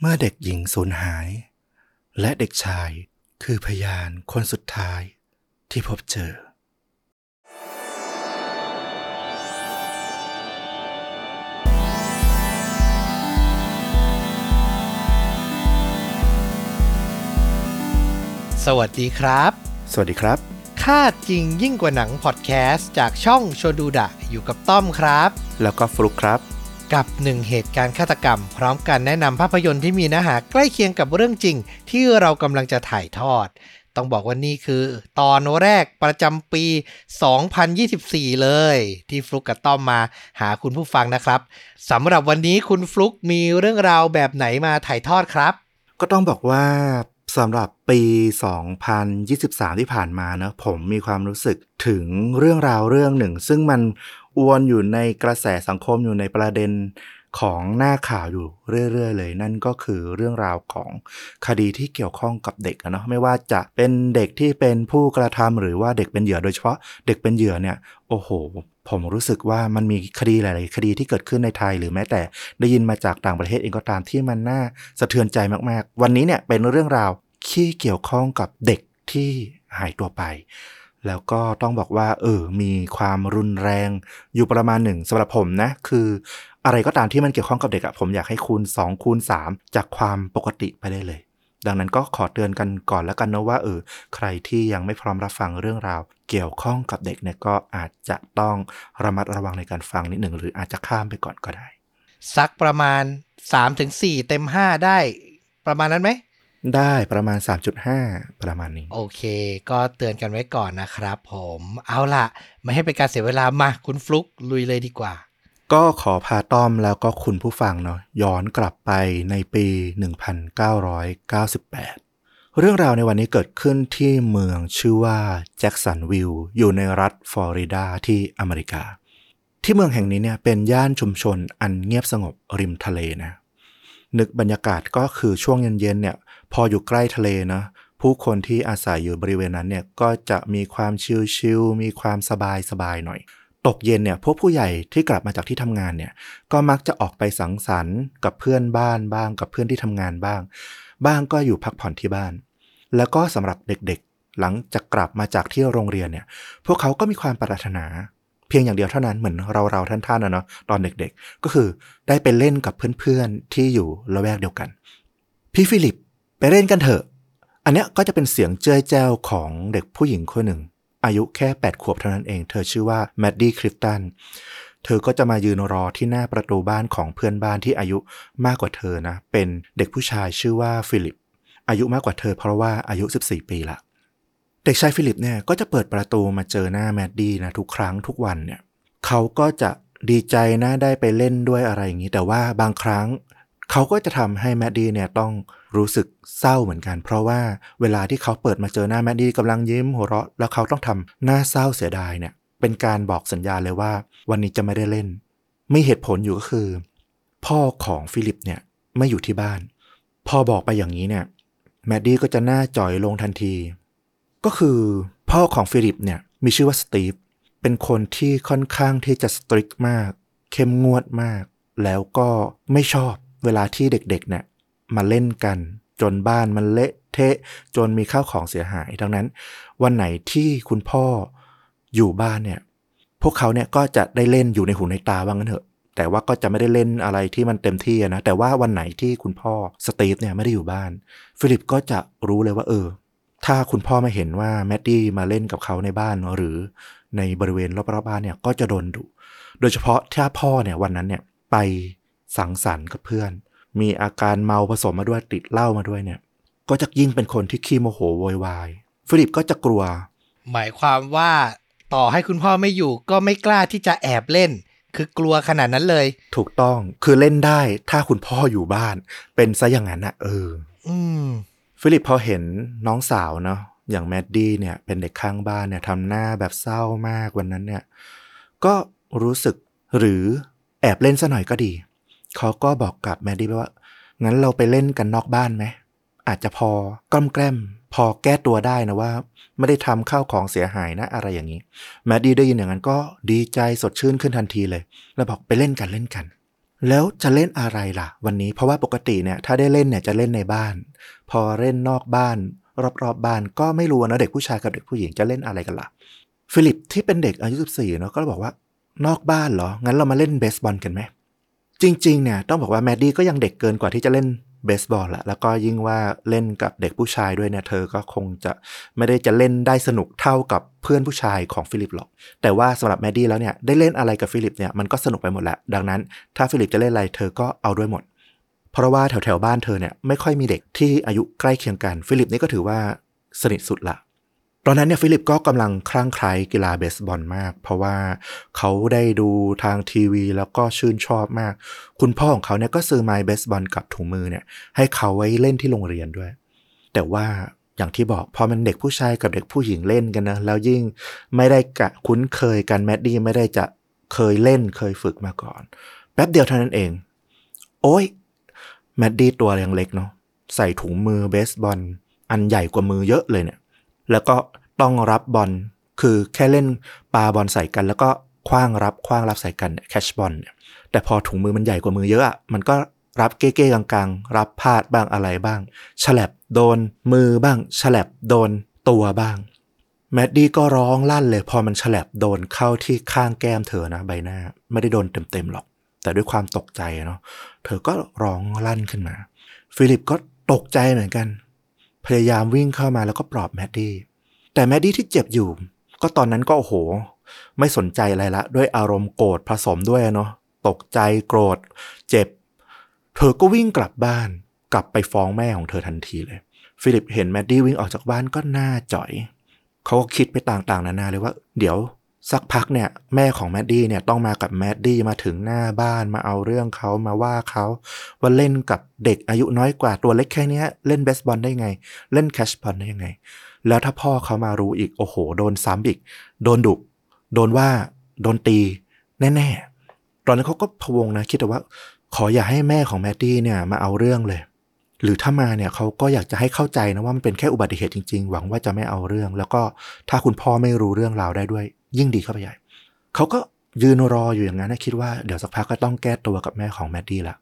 เมื่อเด็กหญิงสูญหาย และเด็กชายคือพยานคนสุดท้ายที่พบเจอ สวัสดีครับ สวัสดีครับค่าจริงยิ่งกว่าหนังพอดแคสต์จากช่องโชดูดะอยู่กับต้อมครับ แล้วก็ฟลุกครับ กับหนึ่งเหตุการณ์ฆาตกรรม พร้อมกันแนะนำภาพยนตร์ที่มีเนื้อหาใกล้เคียงกับเรื่องจริง ที่เรากำลังจะถ่ายทอด ต้องบอกว่านี่คือ ตอนแรกประจำปี 2024 เลย ที่ฟลุกกับต้อมมาหาคุณผู้ฟังนะครับสำหรับวันนี้คุณฟลุกมีเรื่องราวแบบไหนมาถ่ายทอดครับ ก็ต้องบอกว่าสำหรับปี 2023 ที่ผ่านมาเนะผมมีความรู้สึกถึงเรื่องราวเรื่องหนึ่ง ซึ่งมัน อวนอยู่ในกระแสสังคมอยู่ในประเด็นของหน้าข่าวอยู่เรื่อย ๆ เลย นั่นก็คือเรื่องราวของคดีที่เกี่ยวข้องกับเด็กอะเนาะไม่ว่าจะเป็นเด็กที่เป็นผู้กระทำหรือว่าเด็กเป็นเหยื่อโดยเฉพาะเด็กเป็นเหยื่อเนี่ยโอ้โห ผมรู้สึกว่ามันมีคดีหลาย ๆ คดีที่เกิดขึ้นในไทย หรือแม้แต่ได้ยินมาจากต่างประเทศเองก็ตามที่มันน่าสะเทือนใจมาก ๆ วันนี้เนี่ยเป็นเรื่องราวที่เกี่ยวข้องกับเด็กที่หายตัวไป แล้วก็ต้องบอกว่า เออ มีความรุนแรง อยู่ประมาณหนึ่งสำหรับผมนะ คือ อะไรก็ตามที่มันเกี่ยวข้องกับเด็กอะผมอยากให้คูณ 2 คูณ 3 จากความปกติไปได้เลย ดังนั้นก็ขอเตือนกันก่อนแล้วกันนะว่าเออใครที่ยังไม่พร้อมรับฟังเรื่องราว เกี่ยวข้องกับเด็กเนี่ยก็อาจจะต้องระมัดระวังในการฟังนิดหนึ่งหรืออาจจะข้ามไปก่อนก็ได้ สักประมาณ3-4เต็ม5ได้ประมาณนั้นไหม ได้ประมาณ 3.5 ประมาณนี้ โอเค ก็เตือนกันไว้ก่อนนะครับผมเอาล่ะ ไม่ให้เป็นการเสียเวลามาคุณฟลุกลุยเลยดีกว่า ก็ขอพาต้อมแล้วก็คุณผู้ฟังเนาะย้อนกลับไปในปี 1998 เรื่องราวในวันนี้เกิดขึ้นที่เมืองชื่อว่าแจ็กสันวิลล์อยู่ในรัฐฟลอริดาที่อเมริกา ที่เมืองแห่งนี้เนี่ยเป็นย่านชุมชนอันเงียบสงบริมทะเลนะนึกบรรยากาศก็คือช่วงเย็นๆเนี่ย พออยู่ใกล้ทะเลนะผู้คนที่อาศัยอยู่บริเวณนั้นเนี่ยก็จะมีความชิลๆมีความสบายๆหน่อย ตกเย็นเนี่ยพวกผู้ใหญ่ที่กลับมาจากที่ทำงานเนี่ยก็มักจะออกไปสังสรรค์กับเพื่อนบ้านบ้างกับเพื่อนที่ทำงานบ้าง บ้างก็อยู่พักผ่อนที่บ้าน แล้วก็สำหรับเด็กๆ หลังจากกลับมาจากที่โรงเรียนเนี่ยพวกเขาก็มีความปรารถนา เพียงอย่างเดียวเท่านั้นเหมือนเราเราๆท่านๆนะเนาะตอนเด็กๆ ก็คือได้ไปเล่นกับเพื่อนๆที่อยู่ละแวกเดียวกันพี่ฟิลิป ไปเล่นกันเถอะ อันเนี้ยก็จะเป็นเสียงเจื้อยแจ้วของเด็กผู้หญิงคนหนึ่ง อายุแค่ 8 ขวบเท่านั้นเอง เธอชื่อว่าแมดดี้คลิฟตัน เธอก็จะมายืนรอที่หน้าประตูบ้านของเพื่อนบ้านที่อายุมากกว่าเธอนะ เป็นเด็กผู้ชายชื่อว่าฟิลิป อายุมากกว่าเธอเพราะว่าอายุ 14 ปีละเด็กชายฟิลิปเนี่ยก็จะเปิดประตูมาเจอหน้าแมดดี้นะทุกครั้งทุกวันเนี่ยเขาก็จะดีใจนะได้ไปเล่นด้วยอะไรอย่างนี้ แต่ว่าบางครั้งเขาก็จะทำให้แมดดี้เนี่ยต้อง รู้สึกเศร้าเหมือนกัน เพราะว่าเวลาที่เขาเปิดมาเจอหน้าแมดดี้กำลังยิ้มหัวเราะแล้วเขาต้องทำหน้าเศร้าเสียดายเนี่ย เป็นการบอกสัญญาณเลยว่า วันนี้จะไม่ได้เล่นมีเหตุผลอยู่ก็คือ พ่อของฟิลิปเนี่ยไม่อยู่ที่บ้าน พอบอกไปอย่างนี้เนี่ยแมดดี้ก็จะหน้าจ๋อยลงทันที ก็คือพ่อของฟิลิปเนี่ยมีชื่อว่าสตีฟเป็นคนที่ค่อนข้างที่จะ strict มาก เข้มงวดมาก แล้วก็ไม่ชอบเวลาที่เด็กๆเนี่ย มาเล่นกัน จนบ้านมันเละเทะ จนมีข้าวของเสียหาย ดังนั้น วันไหนที่คุณพ่ออยู่บ้านเนี่ย พวกเขาเนี่ยก็จะได้เล่นอยู่ในหูในตาว่างั้นเถอะ แต่ว่าก็จะไม่ได้เล่นอะไรที่มันเต็มที่นะ แต่ว่าวันไหนที่คุณพ่อสตีฟเนี่ยไม่ได้อยู่บ้าน ฟิลิปก็จะรู้เลยว่าเออ ถ้าคุณพ่อมาเห็นว่าแมดดี้มาเล่นกับเขาในบ้านหรือในบริเวณรอบๆบ้านเนี่ยก็จะโดนดุ โดยเฉพาะถ้าพ่อเนี่ยวันนั้นเนี่ยไปสังสรรค์กับเพื่อน มีอาการเมาผสมมาด้วยติดเหล้ามาด้วยเนี่ย ก็จะยิ่งเป็นคนที่ขี้โมโหโวยวายฟิลิปก็จะกลัว หมายความว่าต่อให้คุณพ่อไม่อยู่ก็ไม่กล้าที่จะแอบเล่น คือกลัวขนาดนั้นเลย ถูกต้องคือเล่นได้ถ้าคุณพ่ออยู่บ้าน เป็นซะอย่างนั้นนะเออ อืมฟิลิปพอเห็นน้องสาวเนาะอย่างแมดดี้เนี่ย เป็นเด็กข้างบ้านเนี่ยทำหน้าแบบเศร้ามากวันนั้นเนี่ย ก็รู้สึกหรือแอบเล่นซะหน่อยก็ดี เขาก็บอกกับแมดดี้ว่า งั้นเราไปเล่นกันนอกบ้านไหม อาจจะพอกล้อมแกล้ม พอแก้ตัวได้นะว่า ไม่ได้ทำข้าวของเสียหายนะอะไรอย่างนี้ แมดดี้ได้ยินอย่างนั้นก็ดีใจสดชื่นขึ้นทันทีเลย แล้วบอกไปเล่นกันเล่นกัน แล้วจะเล่นอะไรล่ะ วันนี้เพราะว่าปกติเนี่ยถ้าได้เล่นเนี่ยจะเล่นในบ้าน พอเล่นนอกบ้าน รอบๆบบ้านก็ไม่รู้นะเด็กผู้ชายกับเด็กผู้หญิงจะเล่นอะไรกันล่ะ ฟิลิปที่เป็นเด็กอายุ14เนาะก็บอกว่านอกบ้านเหรอ งั้นเรามาเล่นเบสบอลกันไหม จริง ๆ เนี่ยต้องบอกว่าแมดดี้ก็ยังเด็กเกินกว่าที่จะเล่นเบสบอลละแล้วก็ยิ่งว่าเล่นกับเด็กผู้ชายด้วยเนี่ยเธอก็คงจะไม่ได้จะเล่นได้สนุกเท่ากับเพื่อนผู้ชายของฟิลิปหรอก แต่ว่าสำหรับแมดดี้แล้วเนี่ยได้เล่นอะไรกับฟิลิปเนี่ยมันก็สนุกไปหมดแหละดังนั้น ถ้าฟิลิปจะเล่นอะไรเธอก็เอาด้วยหมด เพราะว่าแถวแถวบ้านเธอเนี่ยไม่ค่อยมีเด็กที่อายุใกล้เคียงกัน ฟิลิปนี่ก็ถือว่าสนิทสุดละ ตอนนั้นเนี่ยฟิลิปก็กำลังคลั่งไคล้กีฬาเบสบอลมาก เพราะว่าเขาได้ดูทางทีวี แล้วก็ชื่นชอบมาก คุณพ่อของเขาเนี่ยก็ซื้อไม้เบสบอลกับถุงมือเนี่ยให้เขาไว้เล่นที่โรงเรียนด้วย แต่ว่าอย่างที่บอกพอมันเด็กผู้ชายกับเด็กผู้หญิงเล่นกันนะแล้วยิ่งไม่ได้กะคุ้นเคยกันแมดดี้ไม่ได้จะเคยเล่นเคยฝึกมาก่อน แป๊บเดียวเท่านั้นเอง โอ้ยแมดดี้ตัวยังเล็กเนาะใส่ถุงมือเบสบอลอันใหญ่กว่ามือเยอะเลยเนี่ย แล้วก็ต้องรับบอลคือแค่เล่นปาบอลใส่กัน แล้วก็คว้างรับคว้างรับใส่กันแคชบอลเนี่ยแต่พอถุงมือมันใหญ่กว่ามือเยอะอะมันก็รับเก้ๆกลางๆ รับพลาดบ้างอะไรบ้าง ฉลับโดนมือบ้าง ฉลับโดนตัวบ้าง แมดดี้ก็ร้องลั่นเลย พอมันฉลับโดนเข้าที่ข้างแก้มเธอนะใบหน้า ไม่ได้โดนเต็มๆหรอก แต่ด้วยความตกใจเนาะ เธอก็ร้องลั่นขึ้นมา ฟิลิปก็ตกใจเหมือนกัน พยายามวิ่งเข้ามาแล้วก็ปลอบแมดดี้แต่แมดดี้ที่เจ็บอยู่ ก็ตอนนั้นก็โอ้โห ไม่สนใจอะไรละ ด้วยอารมณ์โกรธผสมด้วยเนาะตกใจโกรธ เจ็บ เธอก็วิ่งกลับบ้าน กลับไปฟ้องแม่ของเธอทันทีเลย ฟิลิปเห็นแมดดี้วิ่งออกจากบ้านก็หน้าจ๋อย เขาก็คิดไปต่างๆ นานาเลยว่า เดี๋ยว สักพักเนี่ยแม่ของแมดดี้เนี่ยต้องมากับแมดดี้มาถึงหน้าบ้านมาเอาเรื่องเขามาว่าเขาว่าเล่นกับเด็กอายุน้อยกว่าตัวเล็กแค่นี้เล่นเบสบอลได้ไง เล่นแคชบอลได้ยังไง แล้วถ้าพ่อเขามารู้อีกโอ้โห โดนซ้ำอีก โดนดุโดนว่าโดนตี แน่ๆ ตอนนั้นเขาก็พวงนะ คิดแต่ว่า ขออย่าให้แม่ของแมตตี้เนี่ยมาเอาเรื่องเลย หรือถ้ามาเนี่ยเขาก็อยากจะให้เข้าใจนะว่ามันเป็นแค่อุบัติเหตุจริงๆ หวังว่าจะไม่เอาเรื่อง แล้วก็ถ้าคุณพ่อไม่รู้เรื่องราวได้ด้วย ยิ่งดีเข้าไปใหญ่ เขาก็ยืนรออยู่อย่างนั้นนะคิดว่าเดี๋ยวสักพักก็ต้องแก้ตัวกับแม่ของแมดดี้ละ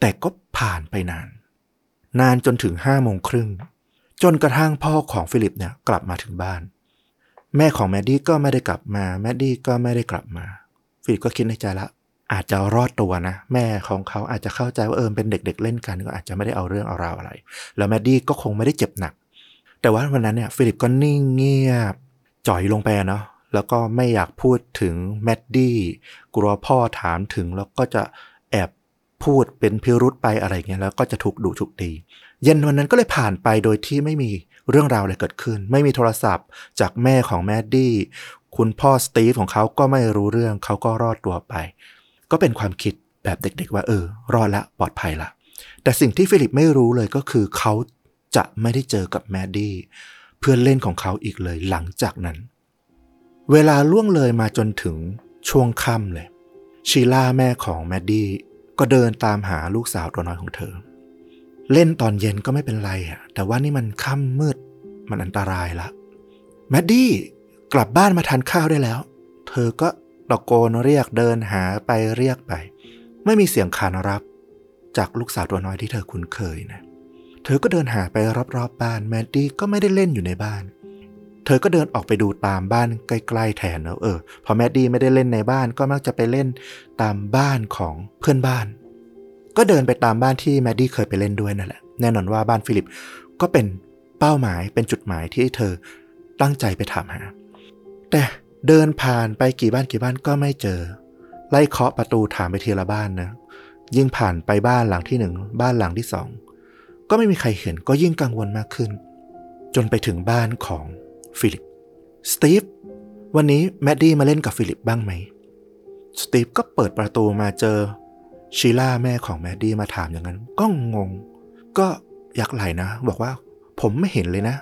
แต่ก็ผ่านไปนาน นานจนถึงห้าโมงครึ่ง จนกระทั่งพ่อของฟิลิปเนี่ยกลับมาถึงบ้าน แม่ของแมดดี้ก็ไม่ได้กลับมาแมดดี้ก็ไม่ได้กลับมา ฟิลิปก็คิดในใจละอาจจะรอดตัวนะ แม่ของเขาอาจจะเข้าใจว่าเออเป็นเด็ก ๆ เล่นกันก็อาจจะไม่ได้เอาเรื่องเอาราวอะไร แล้วแมดดี้ก็คงไม่ได้เจ็บหนัก แต่ว่าวันนั้นเนี่ยฟิลิปก็นิ่งเงียบจ๋อยลงไปเนาะ แล้วก็ไม่อยากพูดถึงแมดดี้กลัวพ่อถามถึงแล้วก็จะแอบพูดเป็นพิรุธไปอะไรเงี้ยแล้วก็จะถูกดุถูกตีเย็นวันนั้นก็เลยผ่านไปโดยที่ไม่มีเรื่องราวอะไรเกิดขึ้น ไม่มีโทรศัพท์จากแม่ของแมดดี้คุณพ่อสตีฟของเขาก็ไม่รู้เรื่องเขาก็รอดตัวไป ก็เป็นความคิดแบบเด็กๆว่าเออ รอดละปลอดภัยละ แต่สิ่งที่ฟิลิปไม่รู้เลยก็คือเขาจะไม่ได้เจอกับแมดดี้เพื่อนเล่นของเขาอีกเลยหลังจากนั้น เวลาล่วงเลยมาจนถึงช่วงค่ำเลย ชีล่าแม่ของแมดดี้ก็เดินตามหาลูกสาวตัวน้อยของเธอ เล่นตอนเย็นก็ไม่เป็นไรอะแต่ว่านี่มันค่ำมืดมันอันตรายละแมดดี้กลับบ้านมาทานข้าวได้แล้ว เธอก็ตะโกนเรียกเดินหาไปเรียกไป ไม่มีเสียงขานรับ จากลูกสาวตัวน้อยที่เธอคุ้นเคยนะ เธอก็เดินหาไปรอบๆบ้านแมดดี้ก็ไม่ได้เล่นอยู่ในบ้าน เธอก็เดินออกไปดูตามบ้านใกล้ๆแทนแล้วเออ พอแมดดี้ไม่ได้เล่นในบ้านก็มักจะไปเล่นตามบ้านของเพื่อนบ้าน ก็เดินไปตามบ้านที่แมดดี้เคยไปเล่นด้วยนั่นแหละ แน่นอนว่าบ้านฟิลิปก็เป็นเป้าหมายเป็นจุดหมายที่เธอตั้งใจไปถามหา แต่เดินผ่านไปกี่บ้านกี่บ้านก็ไม่เจอ ไล่เคาะประตูถามไปทีละบ้านนะ ยิ่งผ่านไปบ้านหลังที่หนึ่งบ้านหลังที่สองก็ไม่มีใครเห็นก็ยิ่งกังวลมากขึ้น จนไปถึงบ้านของ ฟิลิป สตีฟ วันนี้แมดดี้มาเล่นกับฟิลิปบ้างไหม สตีฟก็เปิดประตูมาเจอชีล่าแม่ของแมดดี้มาถามอย่างนั้น ก็งง ก็ยักไหล่นะ บอกว่าผมไม่เห็นเลยนะ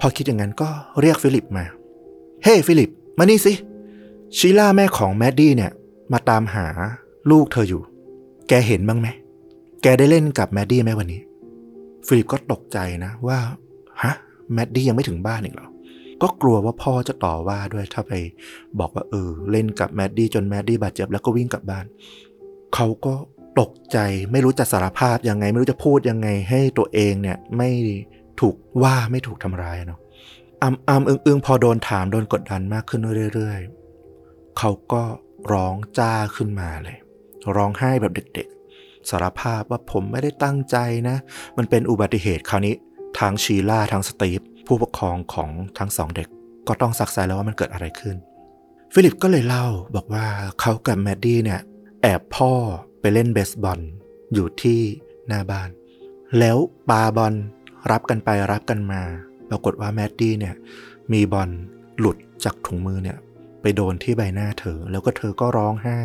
พอคิดอย่างนั้นก็เรียกฟิลิปมา เฮ้ hey, ฟิลิป มานี่สิ ชีล่าแม่ของแมดดี้เนี่ย มาตามหาลูกเธออยู่ แกเห็นบ้างไหม แกได้เล่นกับแมดดี้ไหมวันนี้ ฟิลิปก็ตกใจนะว่า ฮะ แมดดี้ยังไม่ถึงบ้านอีกเหรอ ก็กลัวว่าพ่อจะต่อว่าด้วยถ้าไปบอกว่าเออเล่นกับแมดดี้จนแมดดี้บาดเจ็บแล้วก็วิ่งกลับบ้าน เขาก็ตกใจไม่รู้จะสารภาพยังไง ไม่รู้จะพูดยังไงให้ตัวเองเนี่ยไม่ถูกว่าไม่ถูกทำร้ายเนาะอ้ำอ้ำอึ้งอึ้งพอโดนถามโดนกดดันมากขึ้นเรื่อยๆ เขาก็ร้องจ้าขึ้นมาเลย ร้องไห้แบบเด็กๆ สารภาพว่าผมไม่ได้ตั้งใจนะ มันเป็นอุบัติเหตุคราวนี้ ทางชีล่าทางสตีฟ ผู้ปกครองของทั้งสองเด็ก ก็ต้องซักไซ้แล้วว่ามันเกิดอะไรขึ้น ฟิลิปก็เลยเล่าบอกว่าเขากับแมดดี้เนี่ยแอบพ่อไปเล่นเบสบอลอยู่ที่หน้าบ้าน แล้วปาบอลรับกันไปรับกันมา ปรากฏว่าแมดดี้เนี่ยมีบอลหลุดจากถุงมือเนี่ยไปโดนที่ใบหน้าเธอ แล้วก็เธอก็ร้องไห้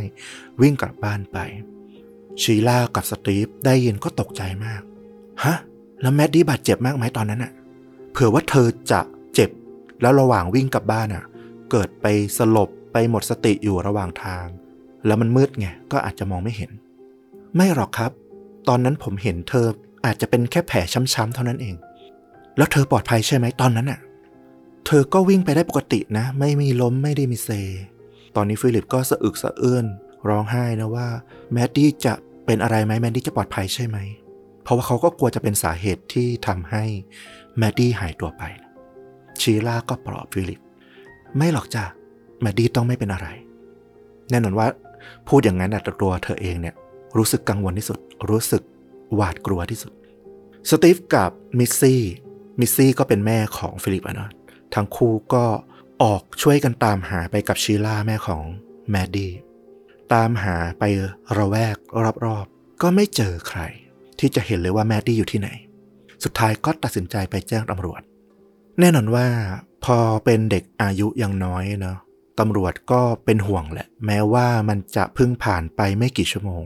วิ่งกลับบ้านไป ชีล่ากับสตีฟได้ยินก็ตกใจมาก ฮะ แล้วแมดดี้บาดเจ็บมากไหมตอนนั้นอะ เผื่อว่าเธอจะเจ็บแล้วระหว่างวิ่งกลับบ้านอะเกิดไปสลบไปหมดสติอยู่ระหว่างทาง แล้วมันมืดไงก็อาจจะมองไม่เห็น ไม่หรอกครับ ตอนนั้นผมเห็นเธออาจจะเป็นแค่แผลช้ำๆเท่านั้นเอง แล้วเธอปลอดภัยใช่ไหมตอนนั้นอะ เธอก็วิ่งไปได้ปกตินะ ไม่มีล้มไม่ได้มีเซ ตอนนี้ฟิลิปก็สะอึกสะอื้นร้องไห้นะว่าแมดดี้จะเป็นอะไรไหมแมดดี้จะปลอดภัยใช่ไหม เพราะว่าเขาก็กลัวจะเป็นสาเหตุที่ทำให้ แมดดี้หายตัวไป ชีล่าก็ปลอบฟิลิป ไม่หรอกจ้ะแมดดี้ต้องไม่เป็นอะไร แน่นอนว่าพูดอย่างนั้นแต่ตัวเธอเองเนี่ยรู้สึกกังวลที่สุด รู้สึกหวาดกลัวที่สุด สตีฟกับมิสซี่ มิสซี่ก็เป็นแม่ของฟิลิปอะนะทั้งคู่ก็ออกช่วยกันตามหาไปกับชีล่าแม่ของแมดดี้ ตามหาไปละแวกรอบๆ ก็ไม่เจอใคร ที่จะเห็นเลยว่าแมดดี้อยู่ที่ไหน สุดท้ายก็ตัดสินใจไปแจ้งตำรวจ แน่นอนว่าพอเป็นเด็กอายุยังน้อยเนาะตำรวจก็เป็นห่วงแหละ แม้ว่ามันจะเพิ่งผ่านไปไม่กี่ชั่วโมง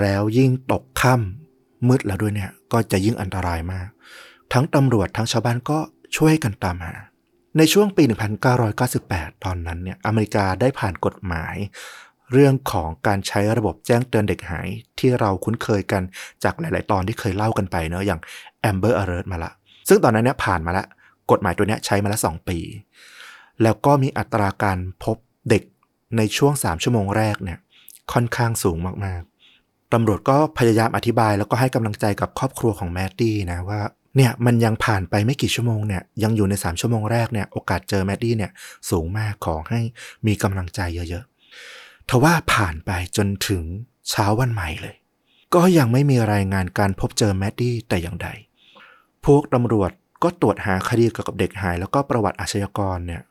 แล้วยิ่งตกค่ำมืดแล้วด้วยเนี่ย ก็จะยิ่งอันตรายมาก ทั้งตำรวจทั้งชาวบ้านก็ช่วยกันตามหา ในช่วงปี 1998 ตอนนั้นเนี่ย อเมริกาได้ผ่านกฎหมาย เรื่องของการใช้ระบบแจ้งเตือนเด็กหาย ที่เราคุ้นเคยกันจากหลาย ๆ ตอนที่เคยเล่ากันไปเนอะอย่าง Amber Alert มาละ ซึ่งตอนนั้นเนี่ยผ่านมาละ กฎหมายตัวเนี้ยใช้มาละ2ปี แล้วก็มีอัตราการพบเด็กในช่วง 3 ชั่วโมงแรกเนี่ยค่อนข้างสูงมาก ๆ ตำรวจก็พยายามอธิบายแล้วก็ให้กำลังใจกับครอบครัวของแมดดี้นะว่าเนี่ยมันยังผ่านไปไม่กี่ชั่วโมงเนี่ยยังอยู่ใน 3 ชั่วโมงแรกเนี่ยโอกาสเจอแมดดี้เนี่ยสูงมากขอให้มีกำลังใจเยอะๆ ทว่าผ่านไปจนถึงเช้าวันใหม่เลย ก็ยังไม่มีรายงานการพบเจอแมดดี้แต่อย่างใด พวกตำรวจก็ตรวจหาคดีเกี่ยวกับเด็กหาย แล้วก็ประวัติอาชญากรเนี่ย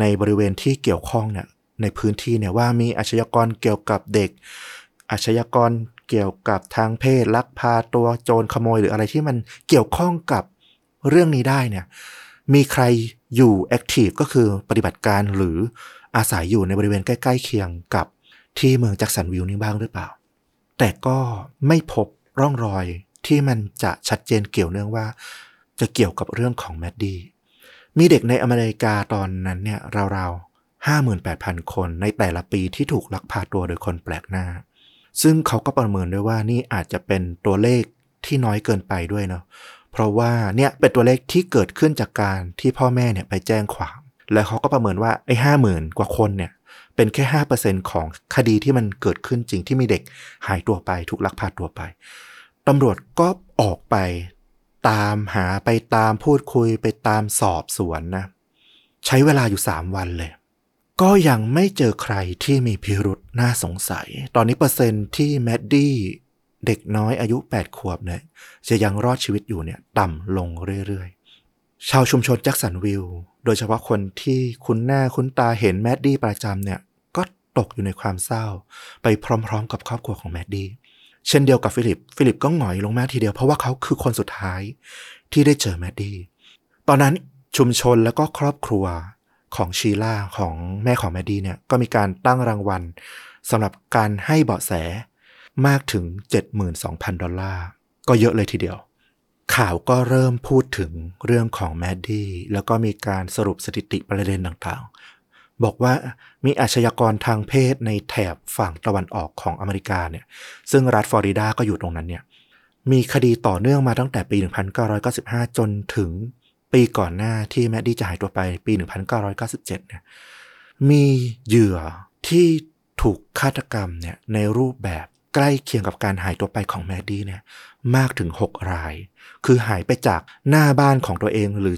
ในบริเวณที่เกี่ยวข้องเนี่ยในพื้นที่เนี่ยว่ามีอาชญากรเกี่ยวกับเด็ก อาชญากรเกี่ยวกับทางเพศลักพาตัวโจรขโมยหรืออะไรที่มันเกี่ยวข้องกับเรื่องนี้ได้เนี่ยมีใครอยู่ active ก็คือปฏิบัติการหรืออาศัยอยู่ในบริเวณใกล้ ๆ เคียงกับ ที่เมืองแจ็คสันวิลล์นี้บ้างหรือเปล่า แต่ก็ไม่พบร่องรอยที่มันจะชัดเจนเกี่ยวเนื่องว่า จะเกี่ยวกับเรื่องของแมดดี้มีเด็กในอเมริกาตอนนั้นเนี่ยราวๆ58,000คนในแต่ละปีที่ถูกลักพาตัวโดยคนแปลกหน้า ซึ่งเขาก็ประเมินด้วยว่านี่อาจจะเป็นตัวเลขที่น้อยเกินไปด้วยเนาะเพราะว่าเนี่ยเป็นตัวเลขที่เกิดขึ้นจากการที่พ่อแม่เนี่ยไปแจ้งความ แล้วเขาก็ประเมินว่าไอ้ห้าหมื่นกว่าคนเนี่ย เป็นแค่ห้าเปอร์เซ็นของคดีที่มันเกิดขึ้นจริงที่มีเด็กหายตัวไป ถูกลักพาตัวไปตำรวจก็ออกไปตามหาไปตามพูดคุยไปตามสอบสวนนะ ใช้เวลาอยู่ 3 วันเลย ก็ยังไม่เจอใครที่มีพิรุษน่าสงสัย ตอนนี้เปอร์เซ็นต์ที่แมดดี้เด็กน้อยอายุ 8 ขวบเนี่ยจะยังรอดชีวิตอยู่เนี่ยต่ำลงเรื่อย ชาวชุมชนแจ็คสันวิลล์โดยเฉพาะคนที่คุ้นหน้าคุ้นตาเห็นแมดดี้ประจำเนี่ย ก็ตกอยู่ในความเศร้า ไปพร้อมๆ กับครอบครัวของแมดดี้เช่นเดียวกับฟิลิป ฟิลิปก็หงอยลงมากทีเดียวเพราะว่าเขาคือคนสุดท้ายที่ได้เจอแมดดี้ตอนนั้นชุมชนแล้วก็ครอบครัวของชีล่าของแม่ของแมดดี้เนี่ยก็มีการตั้งรางวัลสำหรับการให้เบาะแสมากถึง 72,000 ดอลลาร์ ก็เยอะเลยทีเดียว ข่าวก็เริ่มพูดถึงเรื่องของแมดดี้แล้วก็มีการสรุปสถิติประเด็นต่างๆ บอกว่ามีอาชญากรทางเพศในแถบฝั่งตะวันออกของอเมริกาเนี่ย ซึ่งรัฐฟลอริดาก็อยู่ตรงนั้นเนี่ย มีคดีต่อเนื่องมาตั้งแต่ปี 1995 จนถึงปีก่อนหน้าที่แมดดี้จะหายตัวไปปี 1997 เนี่ย มีเหยื่อที่ถูกฆาตกรรมเนี่ยในรูปแบบ ใกล้เคียงกับการหายตัวไปของแมดดี้เนี่ยมากถึง 6 ราย คือหายไปจากหน้าบ้านของตัวเอง หรือ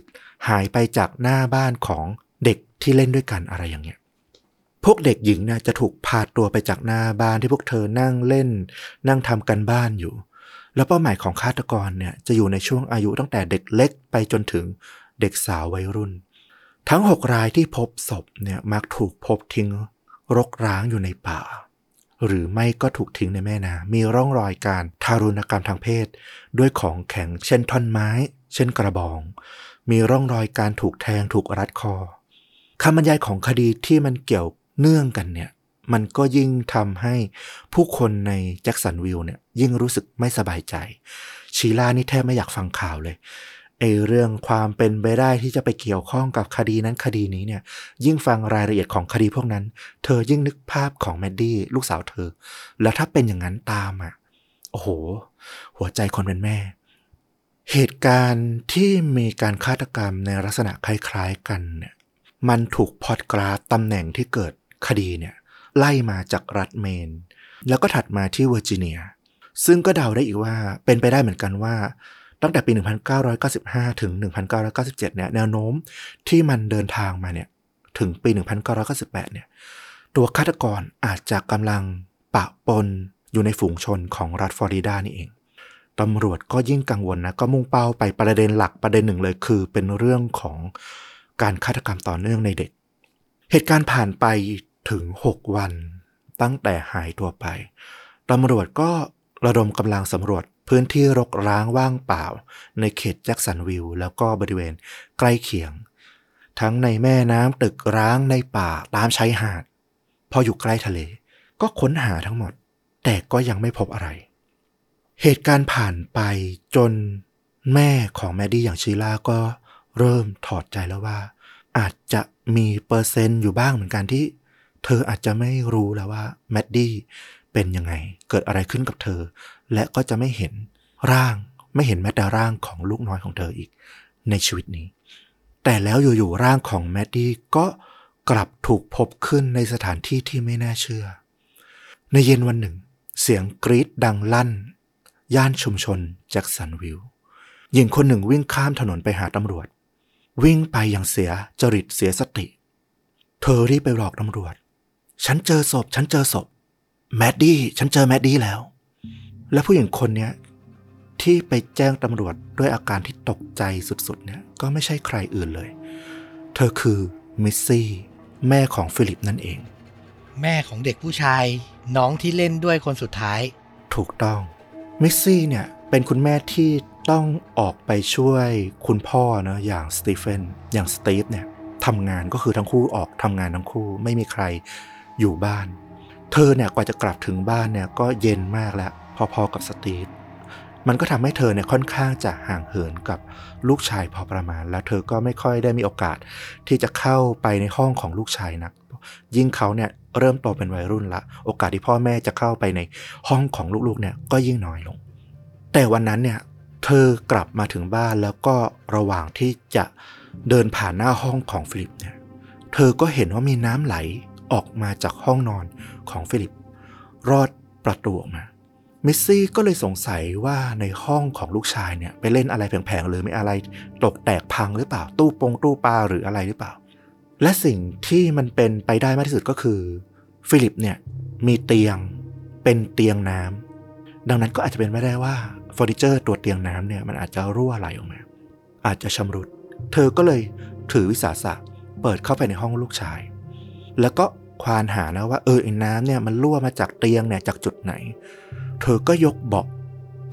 หายไปจากหน้าบ้านของเด็กที่เล่นด้วยกันอะไรอย่างเงี้ยพวกเด็กหญิงเนี่ยจะถูกพาตัวไปจากหน้าบ้านที่พวกเธอนั่งเล่น นั่งทำการบ้านอยู่ แล้วเป้าหมายของฆาตกรเนี่ยจะอยู่ในช่วงอายุตั้งแต่เด็กเล็กไปจนถึงเด็กสาววัยรุ่น ทั้ง 6 รายที่พบศพเนี่ยมักถูกพบทิ้งรกร้างอยู่ในป่า หรือไม่ก็ถูกทิ้งในแม่น้ำมีร่องรอยการทารุณกรรมทางเพศ ด้วยของแข็งเช่นท่อนไม้ เช่นกระบอง มีร่องรอยการถูกแทงถูกรัดคอคำบรรยายของคดีที่มันเกี่ยวเนื่องกันเนี่ยมันก็ยิ่งทำให้ผู้คนในแจ็คสันวิลเนี่ยยิ่งรู้สึกไม่สบายใจชีล่านี่แทบไม่อยากฟังข่าวเลย ไอเรื่องความเป็นไปได้ที่จะไปเกี่ยวข้องกับคดีนั้นคดีนี้เนี่ย ยิ่งฟังรายละเอียดของคดีพวกนั้น เธอยิ่งนึกภาพของแมดดี้ลูกสาวเธอ แล้วถ้าเป็นอย่างนั้นตามอะโอ้โห หัวใจคนเป็นแม่ เหตุการณ์ที่มีการฆาตกรรมในลักษณะคล้ายๆกันเนี่ย มันถูกพอดกราฟตำแหน่งที่เกิดคดีเนี่ย ไล่มาจากรัฐเมน แล้วก็ถัดมาที่เวอร์จิเนีย ซึ่งก็เดาได้อีกว่าเป็นไปได้เหมือนกันว่า ตั้งแต่ปี 1995 ถึง 1997 เนี่ย แนวโน้มที่มันเดินทางมาเนี่ย ถึงปี 1998 เนี่ย ตัวฆาตกรอาจจะกำลังปะปนอยู่ในฝูงชนของรัฐฟลอริดานี่เอง ตำรวจก็ยิ่งกังวลนะ ก็มุ่งเป้าไปประเด็นหลักประเด็นหนึ่งเลยคือ เป็นเรื่องของการฆาตกรรมต่อเนื่องในเด็ก เหตุการณ์ผ่านไปถึง 6 วัน ตั้งแต่หายตัวไป ตำรวจก็ระดมกำลังสำรวจ พื้นที่รกร้างว่างเปล่า ในเขตแจ็คสันวิลแล้วก็บริเวณใกล้เคียง ทั้งในแม่น้ำตึกร้างในป่าตามชายหาด พออยู่ใกล้ทะเล ก็ค้นหาทั้งหมด แต่ก็ยังไม่พบอะไร เหตุการณ์ผ่านไปจนแม่ของแมดดี้อย่างชีลาก็เริ่มถอดใจแล้วว่า อาจจะมีเปอร์เซนต์อยู่บ้างเหมือนกันที่ เธออาจจะไม่รู้แล้วว่าแมดดี้ เป็นยังไง เกิดอะไรขึ้นกับเธอ และก็จะไม่เห็นร่าง ไม่เห็นแม้แต่ร่างของลูกน้อยของเธออีกในชีวิตนี้ แต่แล้วอยู่ๆร่างของแมดดี้ก็กลับถูกพบขึ้นในสถานที่ที่ไม่น่าเชื่อ ในเย็นวันหนึ่ง เสียงกรี๊ดดังลั่น ย่านชุมชนแจ็คสันวิลหญิงคนหนึ่งวิ่งข้ามถนนไปหาตำรวจ วิ่งไปอย่างเสียจริตเสียสติ เธอรีบไปบอกตำรวจ ฉันเจอศพ ฉันเจอศพ แมดดี้ฉันเจอแมดดี้แล้ว และผู้หญิงคนเนี้ยที่ไปแจ้งตำรวจด้วยอาการที่ตกใจสุดๆเนี่ยก็ไม่ใช่ใครอื่นเลย เธอคือมิสซี่แม่ของฟิลิปนั่นเอง แม่ของเด็กผู้ชาย น้องที่เล่นด้วยคนสุดท้าย ถูกต้องมิสซี่เนี่ยเป็นคุณแม่ที่ต้องออกไปช่วยคุณพ่อเนะอย่างสตีเฟนอย่างสตีฟเนี่ยทำงานก็คือทั้งคู่ออกทำงานทั้งคู่ไม่มีใครอยู่บ้าน เธอเนี่ยกว่าจะกลับถึงบ้านเนี่ยก็เย็นมากแล้ว พอๆกับสตีฟมันก็ทำให้เธอเนี่ยค่อนข้างจะห่างเหินกับลูกชายพอประมาณ แล้วเธอก็ไม่ค่อยได้มีโอกาสที่จะเข้าไปในห้องของลูกชายนัก ยิ่งเขาเนี่ยเริ่มโตเป็นวัยรุ่นละ โอกาสที่พ่อแม่จะเข้าไปในห้องของลูกๆเนี่ยก็ยิ่งน้อยลง แต่วันนั้นเนี่ยเธอกลับมาถึงบ้านแล้วก็ระหว่างที่จะเดินผ่านหน้าห้องของฟิลิปเนี่ย เธอก็เห็นว่ามีน้ำไหล ออกมาจากห้องนอนของฟิลิป ลอดประตูออกมามิสซี่ก็เลยสงสัยว่าในห้องของลูกชายเนี่ยไปเล่นอะไรแผลงๆหรือมีอะไรตกแตกพังหรือเปล่า ตู้ปงตู้ปลาหรืออะไรหรือเปล่า และสิ่งที่มันเป็นไปได้มากที่สุดก็คือ ฟิลิปเนี่ยมีเตียงเป็นเตียงน้ำดังนั้นก็อาจจะเป็นไปได้ว่าเฟอร์นิเจอร์ตัวเตียงน้ำเนี่ยมันอาจจะรั่วไหลออกมา อาจจะชำรุด เธอก็เลยถือวิสาสะเปิดเข้าไปในห้องลูกชาย แล้วก็ควานหานะว่าเออไอ้น้ำเนี่ยมันรั่วมาจากเตียงเนี่ยจากจุดไหน เธอก็ยกเบาะ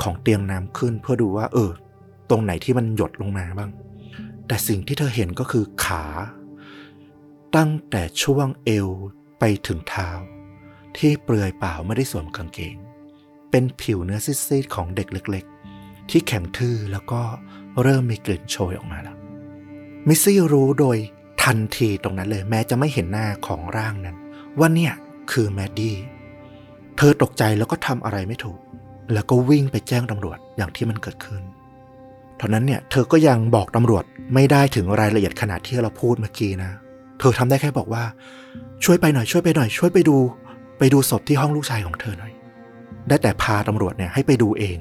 ของเตียงน้ำขึ้นเพื่อดูว่า เออ ตรงไหนที่มันหยดลงมาบ้าง แต่สิ่งที่เธอเห็นก็คือขา ตั้งแต่ช่วงเอวไปถึงเท้า ที่เปลือยเปล่าไม่ได้สวมกางเกง เป็นผิวเนื้อซีดๆของเด็กเล็ก ๆ ที่แข็งทื่อแล้วก็เริ่มมีกลิ่นโชยออกมาแล้วมิซี่รู้โดย ทันทีตรงนั้นเลย แม้จะไม่เห็นหน้าของร่างนั้นว่าเนี่ยคือแมดดี้เธอตกใจแล้วก็ทำอะไรไม่ถูก แล้วก็วิ่งไปแจ้งตำรวจอย่างที่มันเกิดขึ้นเท่านั้นเนี่ยเธอก็ยังบอกตำรวจไม่ได้ถึงรายละเอียดขนาดที่เราพูดเมื่อกี้นะ เธอทำได้แค่บอกว่า ช่วยไปหน่อยช่วยไปหน่อย ช่วยไปดู ไปดูศพที่ห้องลูกชายของเธอหน่อย ได้แต่พาตำรวจเนี่ยให้ไปดูเอง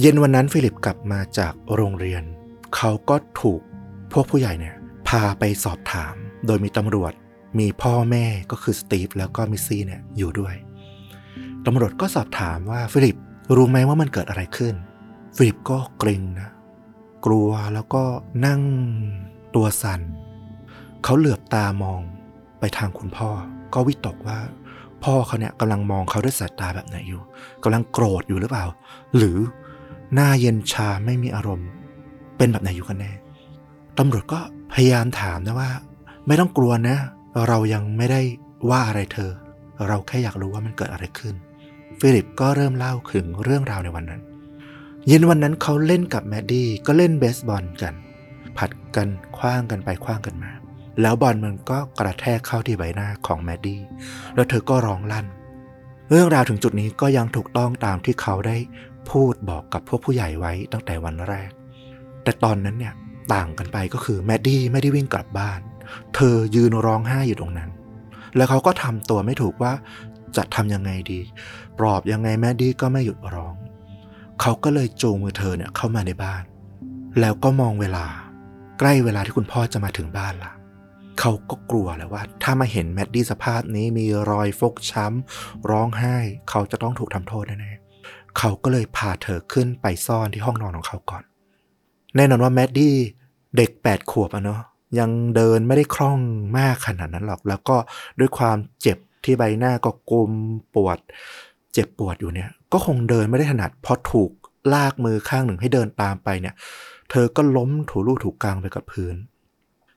เย็นวันนั้นฟิลิปกลับมาจากโรงเรียน เขาก็ถูกพวกผู้ใหญ่เนี่ยาไปสอบถาม โดยมีตำรวจ มีพ่อแม่ก็คือสตีฟแล้วก็มิสซี่เนี่ยอยู่ด้วย ตำรวจก็สอบถามว่าฟิลิปรู้ไหมว่ามันเกิดอะไรขึ้น ฟิลิปก็เกร็งนะ กลัวแล้วก็นั่งตัวสั่น เขาเหลือบตามองไปทางคุณพ่อ ก็วิตกว่า พ่อเขาเนี่ยกำลังมองเขาด้วยสายตาแบบไหนอยู่กำลังโกรธอยู่หรือเปล่า หรือหน้าเย็นชาไม่มีอารมณ์ เป็นแบบไหนอยู่กันแน่ ตำรวจก็พยายามถามนะว่า ไม่ต้องกลัวนะ เรายังไม่ได้ว่าอะไรเธอ เราแค่อยากรู้ว่ามันเกิดอะไรขึ้น ฟิลิปก็เริ่มเล่าถึงเรื่องราวในวันนั้น เย็นวันนั้นเขาเล่นกับแมดดี้ก็เล่นเบสบอลกัน ผลัดกันขว้างกันไปขว้างกันมา แล้วบอลมันก็กระแทกเข้าที่ใบหน้าของแมดดี้แล้วเธอก็ร้องลั่น เรื่องราวถึงจุดนี้ก็ยังถูกต้องตามที่เขาได้พูดบอกกับพวกผู้ใหญ่ไว้ตั้งแต่วันแรก แต่ตอนนั้นเนี่ย ต่างกันไปก็คือแมดดี้ไม่ได้วิ่งกลับบ้าน เธอยืนร้องไห้อยู่ตรงนั้น แล้วเขาก็ทำตัวไม่ถูกว่าจะทำยังไงดี ปลอบยังไงแมดดี้ก็ไม่หยุดร้อง เขาก็เลยจูงมือเธอเนี่ยเข้ามาในบ้าน แล้วก็มองเวลา ใกล้เวลาที่คุณพ่อจะมาถึงบ้านละเขาก็กลัวแล้วว่า ถ้ามาเห็นแมดดี้สภาพนี้มีรอยฟกช้ำ ร้องไห้ เขาจะต้องถูกทำโทษแน่ๆเขาก็เลยพาเธอขึ้นไปซ่อนที่ห้องนอนของเขาก่อน แน่นอนว่าแมดดี้เด็กแปดขวบอะเนาะยังเดินไม่ได้คล่องมากขนาดนั้นหรอก แล้วก็ด้วยความเจ็บที่ใบหน้าก็กุมปวด เจ็บปวดอยู่เนี่ย ก็คงเดินไม่ได้ถนัดเพราะถูกลากมือข้างหนึ่งให้เดินตามไปเนี่ย เธอก็ล้มถูลู่ถูกกลางไปกับพื้น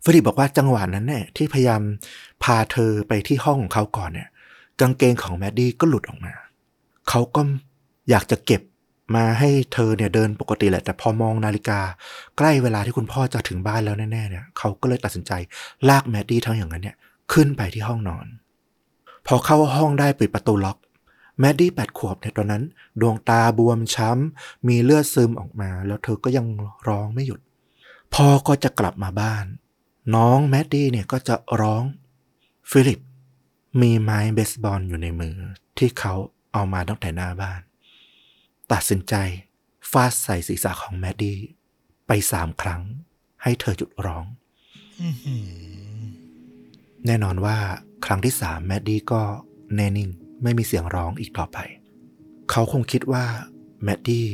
ฟริบอกว่าจังหวะนั้นเนี่ยที่พยายามพาเธอไปที่ห้องของเขาก่อนเนี่ย กางเกงของแมดดี้ก็หลุดออกมา เขาก็อยากจะเก็บ มาให้เธอเนี่ยเดินปกติแหละ แต่พอมองนาฬิกา ใกล้เวลาที่คุณพ่อจะถึงบ้านแล้วแน่ๆเนี่ยเขาก็เลยตัดสินใจลากแมดดี้ทั้งอย่างนั้นเนี่ยขึ้นไปที่ห้องนอน พอเข้าห้องได้ปิดประตูล็อกแมดดี้แปดขวบเนี่ยตอนนั้น ดวงตาบวมช้ำ มีเลือดซึมออกมา แล้วเธอก็ยังร้องไม่หยุด พ่อก็จะกลับมาบ้าน น้องแมดดี้เนี่ยก็จะร้อง ฟิลิป มีไม้เบสบอลอยู่ในมือ ที่เขาเอามาตั้งแต่หน้าบ้าน ตัดสินใจฟาดใส่ศีรษะของแมดดี้ไปสามครั้ง ให้เธอหยุดร้อง แน่นอนว่าครั้งที่สามแมดดี้ก็แน่นิ่งไม่มีเสียงร้องอีกต่อไป เขาคงคิดว่าแมดดี้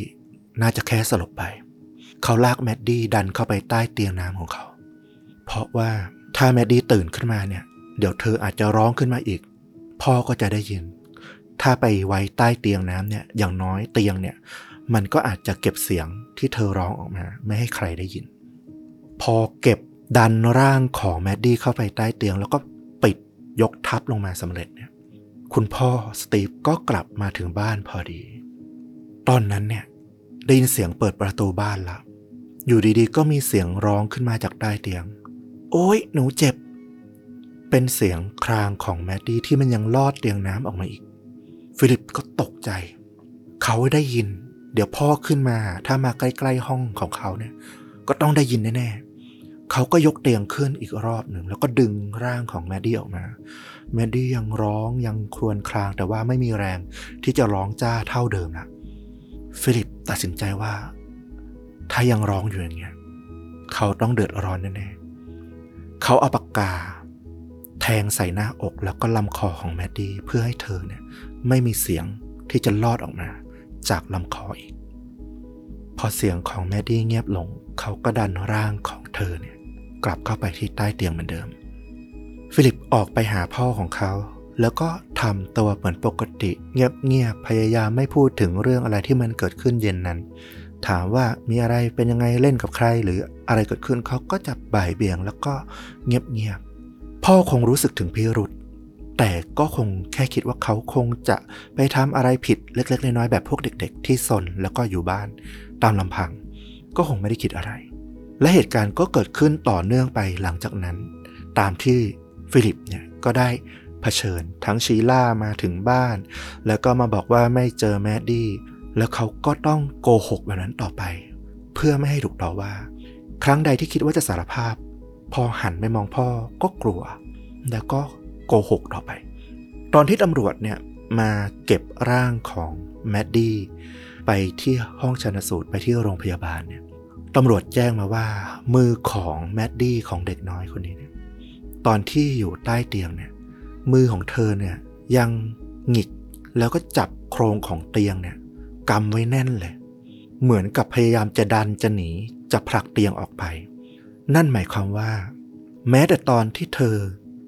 น่าจะแค่สลบไป เขาลากแมดดี้ดันเข้าไปใต้เตียงน้ำของเขา เพราะว่าถ้าแมดดี้ตื่นขึ้นมาเนี่ย เดี๋ยวเธออาจจะร้องขึ้นมาอีก พ่อก็จะได้ยิน ถ้าไปไว้ใต้เตียงน้ำเนี่ยอย่างน้อยเตียงเนี่ยมันก็อาจจะเก็บเสียงที่เธอร้องออกมา ไม่ให้ใครได้ยิน พอเก็บดันร่างของแมดดี้เข้าไปใต้เตียง แล้วก็ปิดยกทับลงมาสำเร็จเนี่ยคุณพ่อสตีฟก็กลับมาถึงบ้านพอดี ตอนนั้นเนี่ยได้ยินเสียงเปิดประตูบ้านละอยู่ดีๆ ก็มีเสียงร้องขึ้นมาจากใต้เตียง โอ๊ยหนูเจ็บ เป็นเสียงครางของแมดดี้ที่มันยังลอดเตียงน้ำออกมาอีก ฟิลิปก็ตกใจ เขาได้ยิน เดี๋ยวพ่อขึ้นมา ถ้ามาใกล้ๆห้องของเขาเนี่ย ก็ต้องได้ยินแน่ๆ เขาก็ยกเตียงขึ้นอีกรอบหนึ่ง แล้วก็ดึงร่างของแมดดี้ออกมา แมดดี้ยังร้องยังครวญครางแต่ว่าไม่มีแรงที่จะร้องจ้าเท่าเดิมละฟิลิปตัดสินใจว่า ถ้ายังร้องอยู่อย่างเงี้ยเขาต้องเดือดร้อนแน่ๆ เขาเอาปากกา แทงใส่หน้าอกแล้วก็ลำคอของแมดดี้เพื่อให้เธอเนี่ย ไม่มีเสียงที่จะลอดออกมาจากลำคออีก พอเสียงของแมดดี้เงียบลง เขาก็ดันร่างของเธอเนี่ยกลับเข้าไปที่ใต้เตียงเหมือนเดิม ฟิลิปออกไปหาพ่อของเขา แล้วก็ทำตัวเหมือนปกติ เงียบๆพยายามไม่พูดถึงเรื่องอะไรที่มันเกิดขึ้นเย็นนั้น ถามว่ามีอะไรเป็นยังไงเล่นกับใคร หรืออะไรเกิดขึ้นเขาก็จะบ่ายเบี่ยงแล้วก็เงียบๆพ่อคงรู้สึกถึงพิรุษ แต่ก็คงแค่คิดว่าเขาคงจะไปทำอะไรผิดเล็กๆ น้อยๆแบบพวกเด็ก ๆ ที่ซนแล้วก็อยู่บ้านตามลำพัง ก็คงไม่ได้คิดอะไร และเหตุการณ์ก็เกิดขึ้นต่อเนื่องไปหลังจากนั้น ตามที่ฟิลิปเนี่ยก็ได้เผชิญทั้งชีล่ามาถึงบ้าน แล้วก็มาบอกว่าไม่เจอแมดดี้แล้วเขาก็ต้องโกหกแบบนั้นต่อไป เพื่อไม่ให้ถูกต่อว่า ครั้งใดที่คิดว่าจะสารภาพ พอหันไปมองพ่อก็กลัว แล้วก็ โกหกต่อไป ตอนที่ตำรวจเนี่ยมาเก็บร่างของแมดดี้ไปที่ห้องชันสูตรไปที่โรงพยาบาลเนี่ยตำรวจแจ้งมาว่า มือของแมดดี้ของเด็กน้อยคนนี้เนี่ยตอนที่อยู่ใต้เตียงเนี่ย มือของเธอเนี่ยยังหงิกแล้วก็จับโครงของเตียงเนี่ยกำไว้แน่นเลย เหมือนกับพยายามจะดันจะหนีจะผลักเตียงออกไป นั่นหมายความว่า แม้แต่ตอนที่เธอ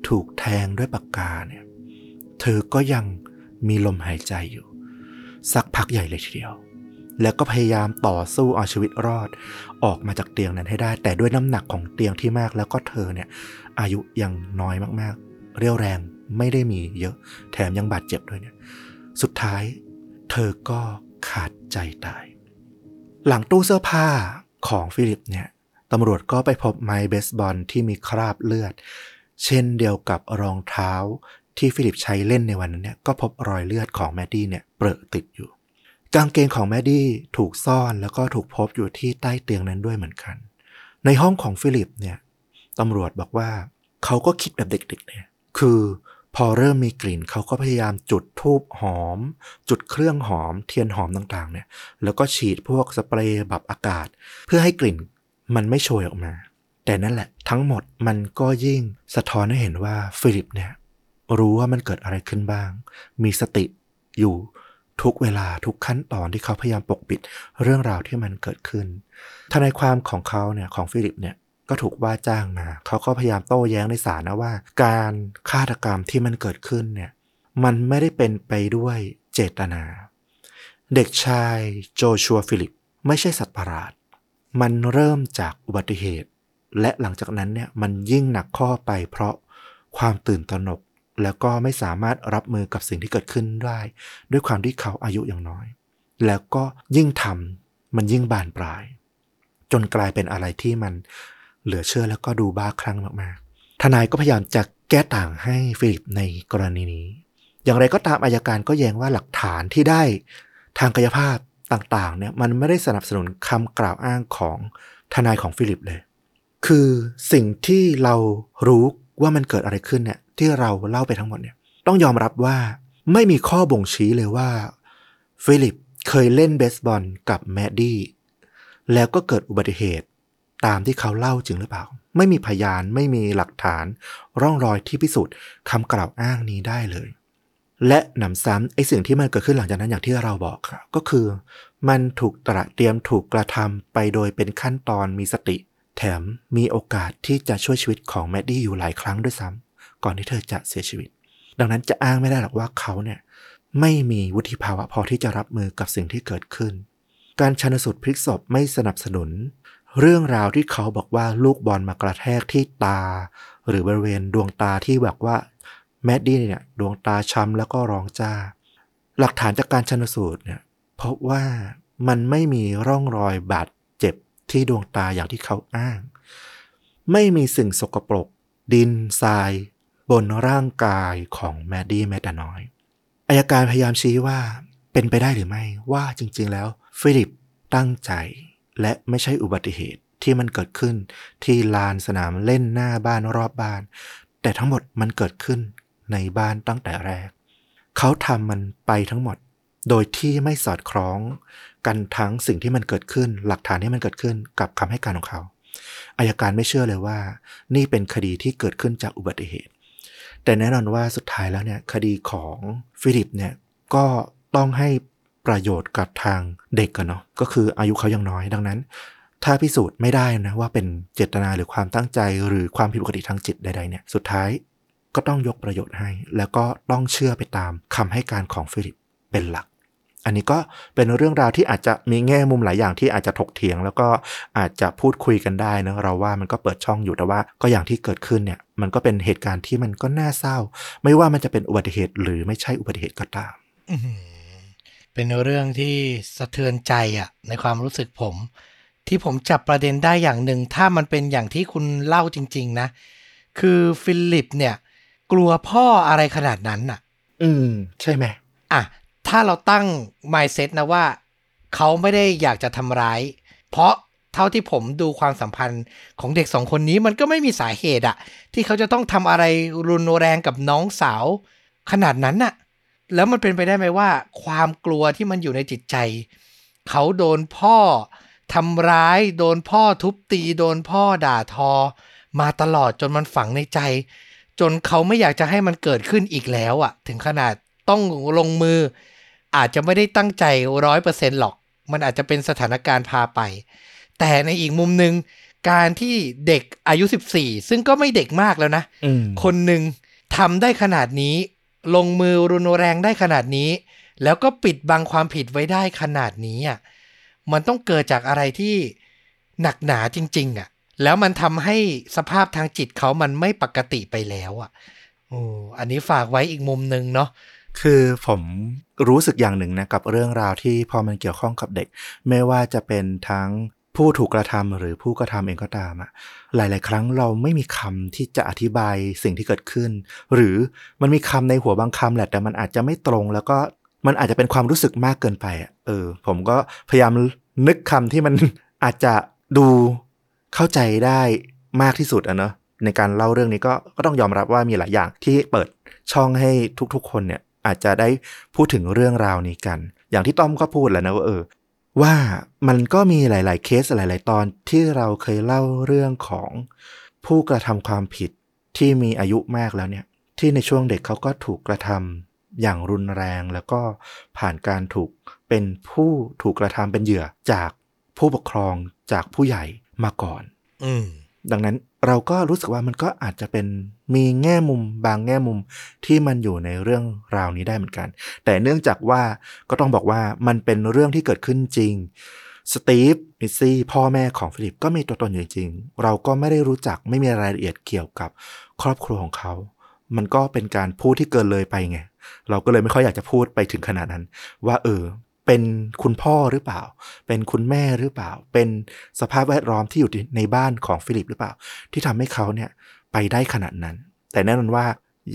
ถูกแทงด้วยปากกาเนี่ยเธอก็ยังมีลมหายใจอยู่ สักพักใหญ่เลยทีเดียว แล้วก็พยายามต่อสู้เอาชีวิตรอดออกมาจากเตียงนั้นให้ได้ แต่ด้วยน้ำหนักของเตียงที่มากแล้วก็เธอเนี่ย อายุยังน้อยมากๆ เรี่ยวแรงไม่ได้มีเยอะแถมยังบาดเจ็บด้วยเนี่ย สุดท้าย เธอก็ขาดใจตาย หลังตู้เสื้อผ้าของฟิลิปเนี่ยตำรวจก็ไปพบไม้เบสบอลที่มีคราบเลือด เช่นเดียวกับรองเท้าที่ฟิลิปใช้เล่นในวันนั้นเนี่ยก็พบรอยเลือดของแมดดี้เนี่ยเปรอะติดอยู่ กางเกงของแมดดี้ถูกซ่อนแล้วก็ถูกพบอยู่ที่ใต้เตียงนั้นด้วยเหมือนกัน ในห้องของฟิลิปเนี่ยตำรวจบอกว่าเขาก็คิดแบบเด็กๆเนี่ยคือพอเริ่มมีกลิ่นเขาก็พยายามจุดธูปหอม จุดเครื่องหอมเทียนหอมต่างๆเนี่ยแล้วก็ฉีดพวกสเปรย์ปรับอากาศ เพื่อให้กลิ่นมันไม่โชยออกมา แต่นั่นแหละทั้งหมดมันก็ยิ่งสะท้อนให้เห็นว่าฟิลิปเนี่ยรู้ว่ามันเกิดอะไรขึ้นบ้าง มีสติอยู่ทุกเวลาทุกขั้นตอนที่เขาพยายามปกปิดเรื่องราวที่มันเกิดขึ้น ทนายความของเขาเนี่ยของฟิลิปเนี่ยก็ถูกว่าจ้างมา เขาก็พยายามโต้แย้งในศาลนะว่า การฆาตกรรมที่มันเกิดขึ้นเนี่ยมันไม่ได้เป็นไปด้วยเจตนา เด็กชายโจชัวฟิลิป ไม่ใช่สัตว์ประหลาด มันเริ่มจากอุบัติเหตุ และหลังจากนั้นเนี่ยมันยิ่งหนักข้อไปเพราะความตื่นตระหนก แล้วก็ไม่สามารถรับมือกับสิ่งที่เกิดขึ้นได้ ด้วยความที่เขาอายุอย่างน้อย แล้วก็ยิ่งทำมันยิ่งบานปลาย จนกลายเป็นอะไรที่มันเหลือเชื่อแล้วก็ดูบ้าคลั่งมากๆ ทนายก็พยายามจะแก้ต่างให้ฟิลิปในกรณีนี้ อย่างไรก็ตามอัยการก็แย้งว่าหลักฐานที่ได้ทางกายภาพต่างๆเนี่ยมันไม่ได้สนับสนุนคำกล่าวอ้างของทนายของฟิลิปเลย คือสิ่งที่เรารู้ว่ามันเกิดอะไรขึ้นเนี่ยที่เราเล่าไปทั้งหมดเนี่ยต้องยอมรับว่าไม่มีข้อบ่งชี้เลยว่า ฟิลิปเคยเล่นเบสบอลกับแมดดี้แล้วก็เกิดอุบัติเหตุตามที่เขาเล่าจริงหรือเปล่า ไม่มีพยานไม่มีหลักฐาน ร่องรอยที่พิสูจน์คำกล่าวอ้างนี้ได้เลย และหนำซ้ำไอ้สิ่งที่มันเกิดขึ้นหลังจากนั้นอย่างที่เราบอกก็คือ มันถูกตระเตรียมถูกกระทำไปโดยเป็นขั้นตอนมีสติ แถมมีโอกาสที่จะช่วยชีวิตของแมดดี้อยู่หลายครั้งด้วยซ้ำก่อนที่เธอจะเสียชีวิต ดังนั้นจะอ้างไม่ได้หรอกว่าเขาเนี่ยไม่มีวุฒิภาวะพอที่จะรับมือกับสิ่งที่เกิดขึ้น การชันสูตรพลิกศพไม่สนับสนุน เรื่องราวที่เขาบอกว่าลูกบอลมากระแทกที่ตา หรือบริเวณดวงตาที่แบบว่าแมดดี้เนี่ยดวงตาช้ำแล้วก็ร้องจ้า หลักฐานจากการชันสูตรเนี่ยพบว่ามันไม่มีร่องรอยบาด ที่ดวงตาอย่างที่เขาอ้าง ไม่มีสิ่งสกปรก ดินทราย บนร่างกายของแมดดี้แม้แต่น้อยอายการพยายามชี้ว่าเป็นไปได้หรือไม่ว่าจริง ๆ แล้ว ฟิลิปตั้งใจ และไม่ใช่อุบัติเหตุที่มันเกิดขึ้นที่ลานสนามเล่นหน้าบ้านรอบบ้าน แต่ทั้งหมดมันเกิดขึ้นในบ้านตั้งแต่แรก เขาทำมันไปทั้งหมด โดยที่ไม่สอดคล้อง กันทั้งสิ่งที่มันเกิดขึ้น หลักฐานที่มันเกิดขึ้นกับคำให้การของเขาอายการไม่เชื่อเลยว่า นี่เป็นคดีที่เกิดขึ้นจากอุบัติเหตุ แต่แน่นอนว่าสุดท้ายแล้วเนี่ยคดีของฟิลิปเนี่ยก็ต้องให้ประโยชน์กับทางเด็กกันเนาะก็คืออายุเขายังน้อยดังนั้น ถ้าพิสูจน์ไม่ได้นะว่าเป็นเจตนาหรือความตั้งใจหรือความผิดปกติทางจิตใดๆเนี่ยสุดท้ายก็ต้องยกประโยชน์ให้ แล้วก็ต้องเชื่อไปตามคำให้การของฟิลิปเป็นหลัก อันนี้ก็เป็นเรื่องราวที่อาจจะมีแง่มุมหลายอย่างที่อาจจะถกเถียง แล้วก็อาจจะพูดคุยกันได้นะเราว่ามันก็เปิดช่องอยู่แต่ว่า ก็อย่างที่เกิดขึ้นเนี่ย มันก็เป็นเหตุการณ์ที่มันก็น่าเศร้า ไม่ว่ามันจะเป็นอุบัติเหตุหรือไม่ใช่อุบัติเหตุก็ตามเป็นเรื่องที่สะเทือนใจอะในความรู้สึกผม ที่ผมจับประเด็นได้อย่างหนึ่ง ถ้ามันเป็นอย่างที่คุณเล่าจริง ๆ นะ คือฟิลิปเนี่ย กลัวพ่ออะไรขนาดนั้นน่ะ อืม ใช่ไหมอะ ถ้าเราตั้ง mindset นะว่า เขาไม่ได้อยากจะทำร้าย เพราะเท่าที่ผมดูความสัมพันธ์ของเด็กสองคนนี้มันก็ไม่มีสาเหตุอะที่เขาจะต้องทำอะไรรุนแรงกับน้องสาว ขนาดนั้นน่ะ แล้วมันเป็นไปได้ไหมว่า ความกลัวที่มันอยู่ในจิตใจ เขาโดนพ่อทำร้าย โดนพ่อทุบตี โดนพ่อด่าทอ มาตลอดจนมันฝังในใจ จนเขาไม่อยากจะให้มันเกิดขึ้นอีกแล้วอะถึงขนาดต้องลงมือ อาจจะไม่ได้ตั้งใจร้อยเปอร์เซ็นต์หรอก มันอาจจะเป็นสถานการณ์พาไป แต่ในอีกมุมหนึ่งการที่เด็กอายุ 14 ซึ่งก็ไม่เด็กมากแล้วนะอืมคนหนึ่งทำได้ขนาดนี้ ลงมือรุนแรงได้ขนาดนี้ แล้วก็ปิดบังความผิดไว้ได้ขนาดนี้อะมันต้องเกิดจากอะไรที่หนักหนาจริง ๆ อะ แล้วมันทำให้สภาพทางจิตเขามันไม่ปกติไปแล้วอะโอ้อันนี้ฝากไว้อีกมุมหนึ่งเนาะ คือผมรู้สึกอย่างหนึ่งนะกับเรื่องราวที่พอมันเกี่ยวข้องกับเด็ก ไม่ว่าจะเป็นทั้งผู้ถูกกระทำหรือผู้กระทำเองก็ตามอะหลาย ๆ ครั้งเราไม่มีคำที่จะอธิบายสิ่งที่เกิดขึ้น หรือมันมีคำในหัวบางคำแหละแต่มันอาจจะไม่ตรง แล้วก็มันอาจจะเป็นความรู้สึกมากเกินไปอะเออ ผมก็พยายามนึกคำที่มันอาจจะดูเข้าใจได้มากที่สุดอะเนอะในการเล่าเรื่องนี้ก็ก็ต้องยอมรับว่ามีหลายอย่างที่เปิดช่องให้ทุก ๆ คนเนี่ย อาจจะได้พูดถึงเรื่องราวนี้กัน อย่างที่ต้อมก็พูดแล้วนะว่าเออว่ามันก็มีหลาย ๆ เคสหลาย ๆ ตอนที่เราเคยเล่าเรื่องของผู้กระทำความผิดที่มีอายุมากแล้วเนี่ย ที่ในช่วงเด็กเขาก็ถูกกระทำอย่างรุนแรงแล้วก็ผ่านการถูกเป็นผู้ถูกกระทำเป็นเหยื่อจากผู้ปกครองจากผู้ใหญ่มาก่อน อืมดังนั้น เราก็รู้สึกว่ามันก็อาจจะเป็นมีแง่มุมบางแง่มุมที่มันอยู่ในเรื่องราวนี้ได้เหมือนกัน แต่เนื่องจากว่าก็ต้องบอกว่ามันเป็นเรื่องที่เกิดขึ้นจริงสตีฟมิซซี่พ่อแม่ของฟิลิปก็มีตัวตนอยู่จริง เราก็ไม่ได้รู้จักไม่มีรายละเอียดเกี่ยวกับครอบครัวของเขา มันก็เป็นการพูดที่เกินเลยไปไง เราก็เลยไม่ค่อยอยากจะพูดไปถึงขนาดนั้น ว่าเออ เป็นคุณพ่อหรือเปล่า เป็นคุณแม่หรือเปล่า เป็นสภาพแวดล้อมที่อยู่ในบ้านของฟิลิปหรือเปล่า ที่ทำให้เขาเนี่ยไปได้ขนาดนั้น แต่แน่นอนว่า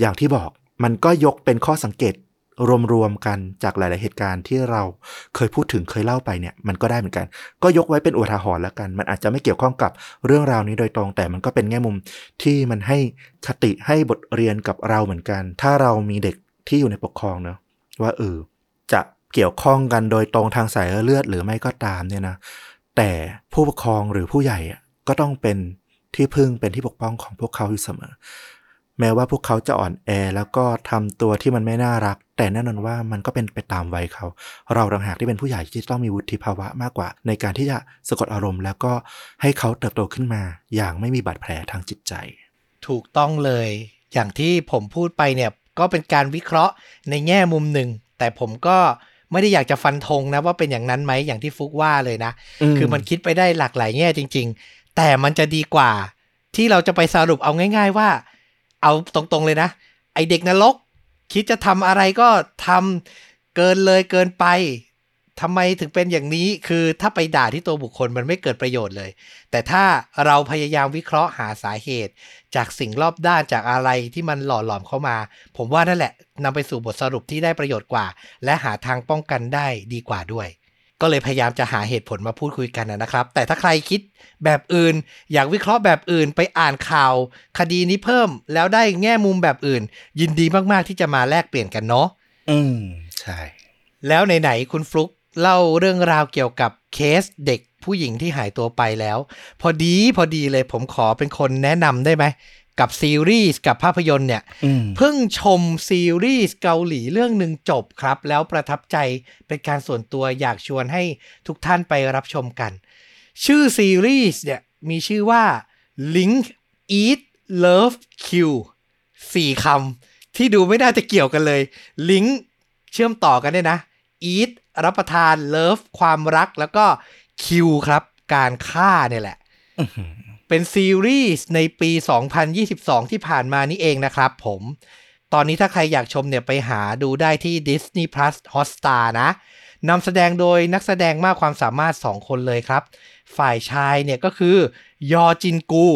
อย่างที่บอกมันก็ยกเป็นข้อสังเกตรวมๆกันจากหลาย ๆ เหตุการณ์ที่เราเคยพูดถึงเคยเล่าไปเนี่ยมันก็ได้เหมือนกัน ก็ยกไว้เป็นอุทาหรณ์แล้วกัน มันอาจจะไม่เกี่ยวข้องกับเรื่องราวนี้โดยตรง แต่มันก็เป็นแง่มุมที่มันให้คติให้บทเรียนกับเราเหมือนกัน ถ้าเรามีเด็กที่อยู่ในปกครองเนอะว่าเออจะ เกี่ยวข้องกันโดยตรงทางสายเลือดหรือไม่ก็ตามเนี่ยนะแต่ผู้ปกครองหรือผู้ใหญ่ก็ต้องเป็นที่พึ่งเป็นที่ปกป้องของพวกเขาอยู่เสมอ แม้ว่าพวกเขาจะอ่อนแอแล้วก็ทำตัวที่มันไม่น่ารัก แต่แน่นอนว่ามันก็เป็นไปตามวัยเขา เราต่างหากที่เป็นผู้ใหญ่ที่ต้องมีวุฒิภาวะมากกว่า ในการที่จะสะกดอารมณ์ แล้วก็ให้เขาเติบโตขึ้นมา อย่างไม่มีบาดแผลทางจิตใจ ถูกต้องเลย อย่างที่ผมพูดไปเนี่ยก็เป็นการวิเคราะห์ในแง่มุมหนึ่ง แต่ผมก็ ไม่ได้อยากจะฟันธงนะว่าเป็นอย่างนั้นไหมอย่างที่ฟุกว่าเลยนะอืมคือมันคิดไปได้หลากหลายแง่จริง ๆ แต่มันจะดีกว่า ที่เราจะไปสรุปเอาง่าย ๆ ว่า เอาตรงๆเลยนะ ไอเด็กนรก คิดจะทำอะไรก็ทำเกินเลยเกินไป ทำไมถึงเป็นอย่างนี้คือถ้าไปด่าที่ตัวบุคคลมันไม่เกิดประโยชน์เลย แต่ถ้าเราพยายามวิเคราะห์หาสาเหตุ จากสิ่งรอบด้านจากอะไรที่มันหล่อหลอมเข้ามา ผมว่านั่นแหละนำไปสู่บทสรุปที่ได้ประโยชน์กว่า และหาทางป้องกันได้ดีกว่าด้วย ก็เลยพยายามจะหาเหตุผลมาพูดคุยกันนะครับ แต่ถ้าใครคิดแบบอื่น อยากวิเคราะห์แบบอื่นไปอ่านข่าว คดีนี้เพิ่มแล้วได้แง่มุมแบบอื่น ยินดีมากๆที่จะมาแลกเปลี่ยนกันเนาะอืมใช่แล้วไหนๆคุณฟลุก เล่าเรื่องราวเกี่ยวกับเคสเด็กผู้หญิงที่หายตัวไปแล้ว พอดีพอดีเลยผมขอเป็นคนแนะนำได้ไหม กับซีรีส์กับภาพยนตร์เนี่ยอืมเพิ่งชมซีรีส์เกาหลีเรื่องหนึ่งจบครับ แล้วประทับใจเป็นการส่วนตัวอยากชวนให้ทุกท่านไปรับชมกัน ชื่อซีรีส์เนี่ยมีชื่อว่า Link Eat Love Kill สี่คำที่ดูไม่น่าจะเกี่ยวกันเลย Link เชื่อมต่อกันเนี่ยนะ Eat รับประทาน Love ความรักแล้วก็ Kill ครับ การฆ่าเนี่ยแหละอื้อหือเป็นซีรีส์ในปี 2022 ที่ผ่านมานี่เองนะครับผม ตอนนี้ถ้าใครอยากชมเนี่ยไปหาดูได้ที่ Disney Plus Hotstar นะนำแสดงโดยนักแสดงมากความสามารถ 2 คนเลยครับ ฝ่ายชายเนี่ยก็คือยอจินกู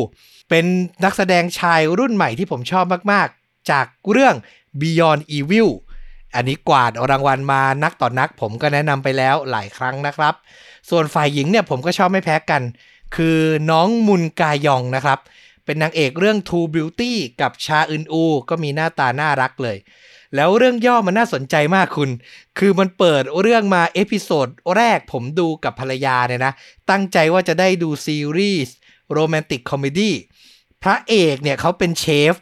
เป็นนักแสดงชายรุ่นใหม่ที่ผมชอบมาก ๆ จากเรื่อง Beyond Evil อันนี้กวาดรางวัลมานักต่อนัก ผมก็แนะนำไปแล้วหลายครั้งนะครับ ส่วนฝ่ายหญิงเนี่ยผมก็ชอบไม่แพ้กัน คือน้องมุนกายองนะครับ เป็นนางเอกเรื่อง True Beauty กับชาอึนอู ก็มีหน้าตาน่ารักเลย แล้วเรื่องย่อมันน่าสนใจมากคุณ คือมันเปิดเรื่องมา episode แรกผมดูกับภรรยาเนี่ยนะ ตั้งใจว่าจะได้ดูซีรีส์romantic comedy พระเอกเนี่ยเขาเป็นเชฟ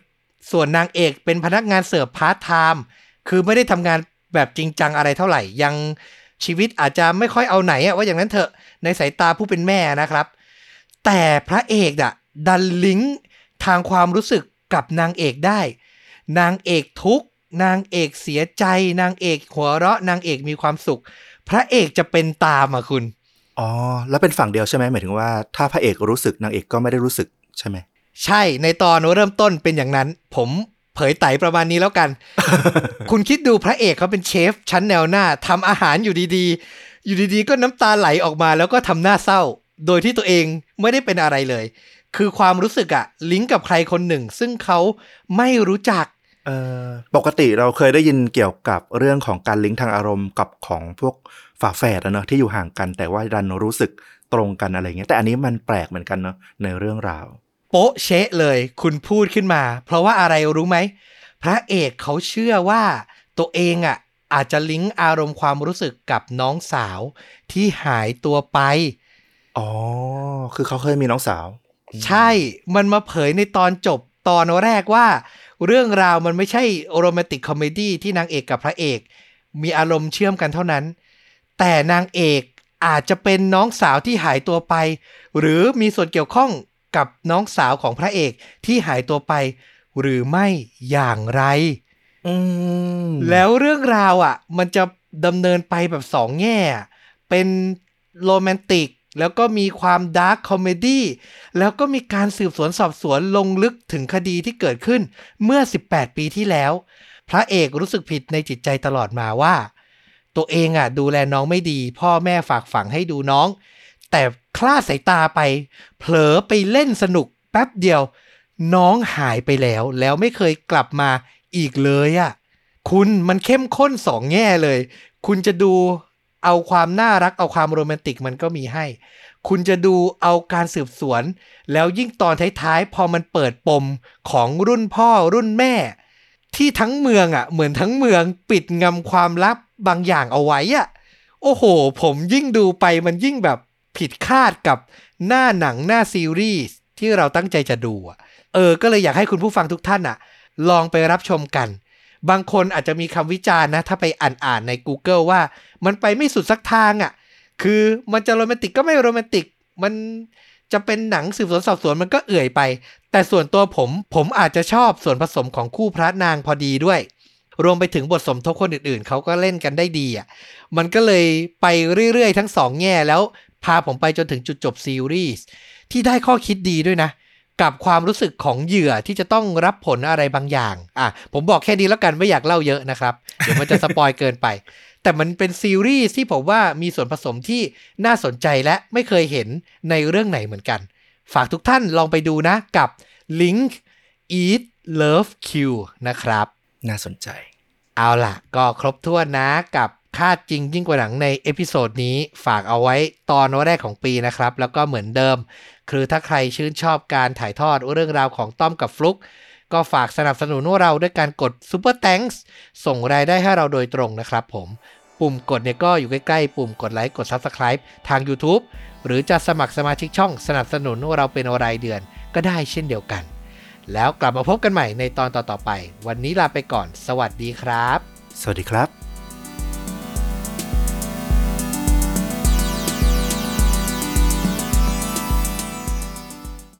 ส่วนนางเอกเป็นพนักงานเสิร์ฟพาร์ทไทม์ คือไม่ได้ทำงานแบบจริงจังอะไรเท่าไหร่ ยังชีวิตอาจจะไม่ค่อยเอาไหนอะว่าอย่างนั้นเถอะในสายตาผู้เป็นแม่นะครับ แต่พระเอกอะดันลิงก์ทางความรู้สึกกับนางเอกได้ นางเอกทุกข์นางเอกเสียใจ นางเอกหัวเราะ นางเอกมีความสุข พระเอกจะเป็นตามอะคุณ อ๋อ แล้วเป็นฝั่งเดียวใช่ไหมหมายถึงว่า ถ้าพระเอกรู้สึกนางเอกก็ไม่ได้รู้สึกใช่ไหม ใช่ในตอนเริ่มต้นเป็นอย่างนั้น ผม เผยไตประมาณนี้แล้วกัน คุณคิดดูพระเอกเขาเป็นเชฟ ชั้นแนวหน้าทำอาหารอยู่ดีๆ อยู่ดีๆ ก็น้ำตาไหลออกมาแล้วก็ทำหน้าเศร้า โดยที่ตัวเองไม่ได้เป็นอะไรเลย คือความรู้สึกอะลิงก์กับใครคนหนึ่ง ซึ่งเขาไม่รู้จักเออปกติเราเคยได้ยินเกี่ยวกับเรื่องของการลิงก์ทางอารมณ์กับของพวกฝาแฝดอะเนอะที่อยู่ห่างกัน แต่ว่าดันรู้สึกตรงกันอะไรเงี้ยแต่อันนี้มันแปลกเหมือนกันเนอะในเรื่องราว โป๊ะเชะเลย คุณพูดขึ้นมา เพราะว่าอะไรรู้ไหม พระเอกเขาเชื่อว่าตัวเองอะอาจจะลิงก์อารมณ์ความรู้สึกกับน้องสาวที่หายตัวไป อ๋อ คือเขาเคยมีน้องสาว ใช่ มันมาเผยในตอนจบตอนแรกว่า เรื่องราวมันไม่ใช่romantic comedy ที่นางเอกกับพระเอก มีอารมณ์เชื่อมกันเท่านั้น แต่นางเอกอาจจะเป็นน้องสาวที่หายตัวไป หรือมีส่วนเกี่ยวข้อง กับน้องสาวของพระเอกที่หายตัวไป หรือไม่อย่างไรอืมแล้วเรื่องราวอะ มันจะดำเนินไปแบบสองแง่อะเป็นโรแมนติก แล้วก็มีความ dark comedy แล้วก็มีการสืบสวนสอบสวนลงลึกถึงคดีที่เกิดขึ้นเมื่อ 18 ปีที่แล้ว พระเอกรู้สึกผิดในจิตใจตลอดมาว่า ตัวเองอะ ดูแลน้องไม่ดี พ่อแม่ฝากฝังให้ดูน้อง แต่คลาดสายตาไป เผลอไปเล่นสนุกแป๊บเดียว น้องหายไปแล้ว แล้วไม่เคยกลับมาอีกเลยอะคุณมันเข้มข้นสองแง่เลย คุณจะดูเอาความน่ารักเอาความโรแมนติกมันก็มีให้ คุณจะดูเอาการสืบสวน แล้วยิ่งตอนท้ายๆ พอมันเปิดปมของรุ่นพ่อรุ่นแม่ ที่ทั้งเมืองอะ เหมือนทั้งเมืองปิดงำความลับบางอย่างเอาไว้อะ โอ้โห ผมยิ่งดูไปมันยิ่งแบบ ผิดคาดกับหน้าหนังหน้าซีรีส์ที่เราตั้งใจจะดูอะเออ ก็เลยอยากให้คุณผู้ฟังทุกท่านอะ ลองไปรับชมกัน บางคนอาจจะมีคำวิจารณ์นะ ถ้าไปอ่านอ่านใน Google ว่ามันไปไม่สุดสักทางอะ คือมันจะโรแมนติกก็ไม่โรแมนติก มันจะเป็นหนังสืบสวนสอบสวนมันก็เอื่อยไป แต่ส่วนตัวผมผมอาจจะชอบส่วนผสมของคู่พระนางพอดีด้วย รวมไปถึงบทสมทบคนอื่นๆ เขาก็เล่นกันได้ดีอะ มันก็เลยไปเรื่อยๆ ทั้งสองแง่แล้ว พาผมไปจนถึงจุดจบซีรีส์ที่ได้ข้อคิดดีด้วยนะ กับความรู้สึกของเหยื่อที่จะต้องรับผลอะไรบางอย่าง อะ ผมบอกแค่นี้แล้วกันไม่อยากเล่าเยอะนะครับ เดี๋ยวมันจะสปอยเกินไป แต่มันเป็นซีรีส์ที่ผมว่ามีส่วนผสมที่น่าสนใจและไม่เคยเห็นในเรื่องไหนเหมือนกัน ฝากทุกท่านลองไปดูนะกับ Link Eat Love Kill นะครับ น่าสนใจ เอาล่ะ ก็ครบถ้วนนะกับ ฆาตจริงยิ่งกว่าหนังใน episode นี้ฝากเอาไว้ตอนวันแรกของปีนะครับ แล้วก็เหมือนเดิม คือถ้าใครชื่นชอบการถ่ายทอดเรื่องราวของต้อมกับฟลุกก็ฝากสนับสนุนเราด้วยการกด Super Thanks ส่งรายได้ให้เราโดยตรงนะครับผม ปุ่มกดเนี่ยก็อยู่ใกล้ๆ ปุ่มกดไลค์กด Subscribe ทาง YouTube หรือจะสมัครสมาชิกช่องสนับสนุนเราเป็นรายเดือนก็ได้เช่นเดียวกัน แล้วกลับมาพบกันใหม่ในตอนต่อๆไป วันนี้ลาไปก่อน สวัสดีครับ สวัสดีครับ